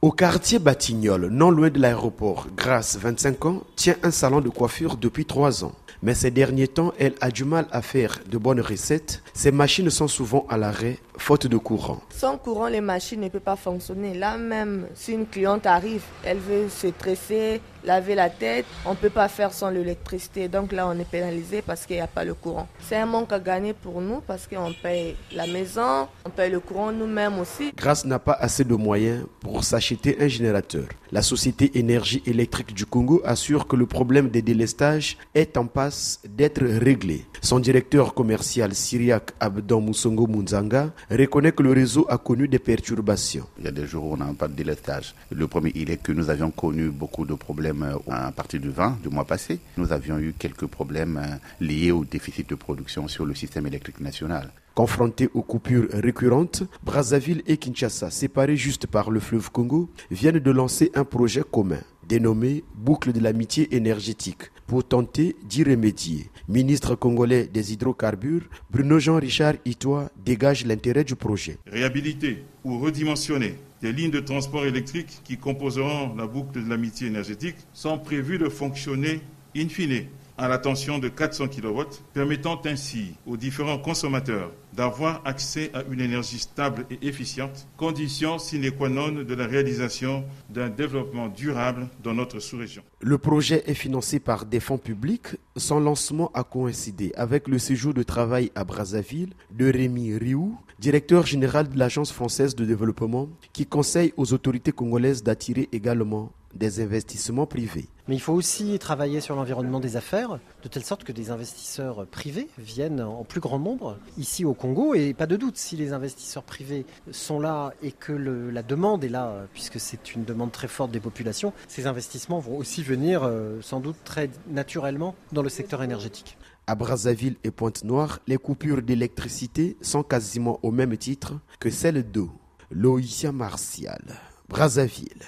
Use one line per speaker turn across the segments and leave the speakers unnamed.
Au quartier Batignolles, non loin de l'aéroport, Grace, 25 ans, tient un salon de coiffure depuis 3 ans. Mais ces derniers temps, elle a du mal à faire de bonnes recettes. Ses machines sont souvent à l'arrêt, faute de courant.
Sans courant, les machines ne peuvent pas fonctionner. Là même, si une cliente arrive, elle veut se tresser, laver la tête, on ne peut pas faire sans l'électricité. Donc là, on est pénalisé parce qu'il n'y a pas le courant. C'est un manque à gagner pour nous parce qu'on paye la maison, on paye le courant nous-mêmes aussi.
Grace n'a pas assez de moyens pour s'acheter un générateur. La société énergie électrique du Congo assure que le problème des délestages est en passe d'être réglé. Son directeur commercial syriaque Abdon Moussongo Munzanga reconnaît que le réseau a connu des perturbations.
Il y a des jours où on n'a pas de délestage. Le premier, il est que nous avions connu beaucoup de problèmes euh, à partir du 20 du mois passé. Nous avions eu quelques problèmes euh, liés au déficit de production sur le système électrique national.
Confrontés aux coupures récurrentes, Brazzaville et Kinshasa, séparés juste par le fleuve Congo, viennent de lancer un projet commun dénommé Boucle de l'amitié énergétique pour tenter d'y remédier. Ministre congolais des hydrocarbures, Bruno Jean-Richard Itoa dégage l'intérêt du projet.
Réhabiliter ou redimensionner des lignes de transport électrique qui composeront la boucle de l'amitié énergétique sont prévues de fonctionner in fine à l'attention de 400 kW, permettant ainsi aux différents consommateurs d'avoir accès à une énergie stable et efficiente, condition sine qua non de la réalisation d'un développement durable dans notre sous-région.
Le projet est financé par des fonds publics. Son lancement a coïncidé avec le séjour de travail à Brazzaville de Rémi Riou, directeur général de l'Agence française de développement, qui conseille aux autorités congolaises d'attirer également des investissements privés.
Mais il faut aussi travailler sur l'environnement des affaires, de telle sorte que des investisseurs privés viennent en plus grand nombre ici au Congo. Et pas de doute, si les investisseurs privés sont là et que la demande est là, puisque c'est une demande très forte des populations, ces investissements vont aussi venir euh, sans doute très naturellement dans le secteur énergétique.
À Brazzaville et Pointe-Noire, les coupures d'électricité sont quasiment au même titre que celles d'eau. Loïcia Martial, Brazzaville,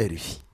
RFI.